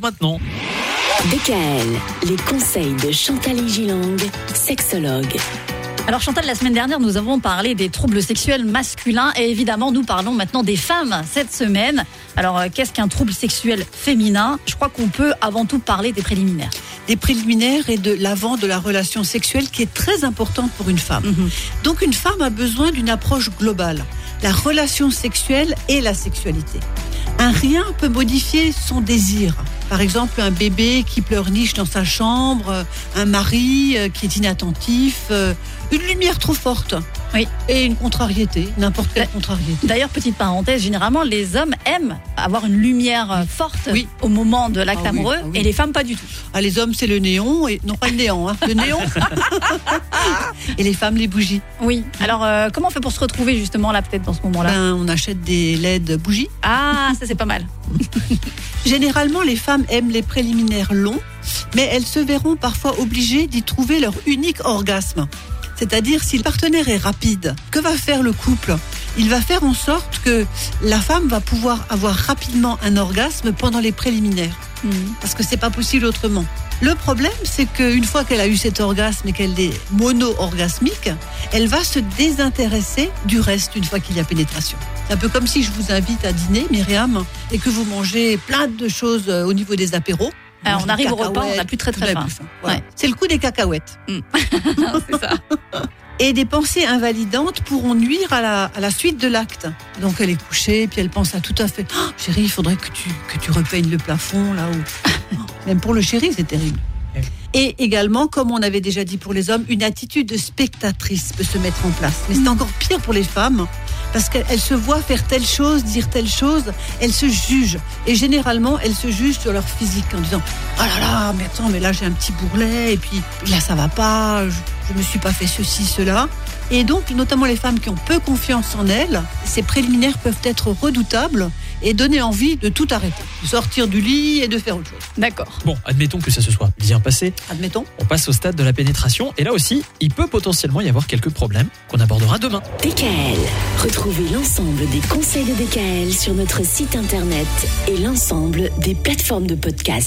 Maintenant, DKL, les conseils de Chantal Gilang, sexologue. Alors Chantal, la semaine dernière, nous avons parlé des troubles sexuels masculins et évidemment, nous parlons maintenant des femmes cette semaine. Alors, euh, qu'est-ce qu'un trouble sexuel féminin? Je crois qu'on peut avant tout parler des préliminaires. des préliminaires et de l'avant de la relation sexuelle qui est très importante pour une femme. Mhm. Donc une femme a besoin d'une approche globale, la relation sexuelle et la sexualité. Un rien peut modifier son désir. Par exemple, un bébé qui pleurniche dans sa chambre, un mari euh, qui est inattentif, euh, une lumière trop forte. Oui. Et une contrariété, n'importe quelle contrariété. D'ailleurs, petite parenthèse, généralement, les hommes aiment avoir une lumière euh, forte Oui. au moment de l'acte Ah oui, amoureux ah et les femmes pas du tout. Ah, les hommes, c'est le néon, et non pas le néant, hein, le néon. et les femmes, les bougies. Oui. Alors, euh, comment on fait pour se retrouver justement là, peut-être dans ce moment-là? Ben, on achète des LED bougies. Ah, ça c'est pas mal. Généralement, les femmes aiment les préliminaires longs, mais elles se verront parfois obligées d'y trouver leur unique orgasme. C'est-à-dire, si le partenaire est rapide, que va faire le couple? Il va faire en sorte que la femme va pouvoir avoir rapidement un orgasme pendant les préliminaires, Mhm. parce que c'est pas possible autrement. Le problème, c'est qu'une fois qu'elle a eu cet orgasme et qu'elle est mono-orgasmique, elle va se désintéresser du reste une fois qu'il y a pénétration. C'est un peu comme si je vous invite à dîner, Myriam, et que vous mangez plein de choses euh, au niveau des apéros. Alors, mangez on arrive au repas, on n'a plus très très faim. Voilà. Ouais. C'est le coup des cacahuètes. c'est ça. Et des pensées invalidantes pourront nuire à la, à la suite de l'acte. Donc elle est couchée, puis elle pense à tout à fait. Oh, chérie, il faudrait que tu, que tu repeignes le plafond là haut. Même pour le chéri, c'est terrible. Et également, comme on avait déjà dit pour les hommes, une attitude de spectatrice peut se mettre en place. Mais c'est encore pire pour les femmes, parce qu'elles se voient faire telle chose, dire telle chose, elles se jugent. Et généralement, elles se jugent sur leur physique en disant Oh là là, mais attends, mais là j'ai un petit bourrelet, et puis là ça va pas, je, je me suis pas fait ceci, cela. Et donc, notamment les femmes qui ont peu confiance en elles, ces préliminaires peuvent être redoutables et donner envie de tout arrêter, de sortir du lit et de faire autre chose. D'accord. bon, admettons que ça se soit bien passé. Admettons. On passe au stade de la pénétration. Et là aussi, il peut potentiellement y avoir quelques problèmes qu'on abordera demain. DKL, retrouvez l'ensemble des conseils de DKL sur notre site internet et l'ensemble des plateformes de podcast.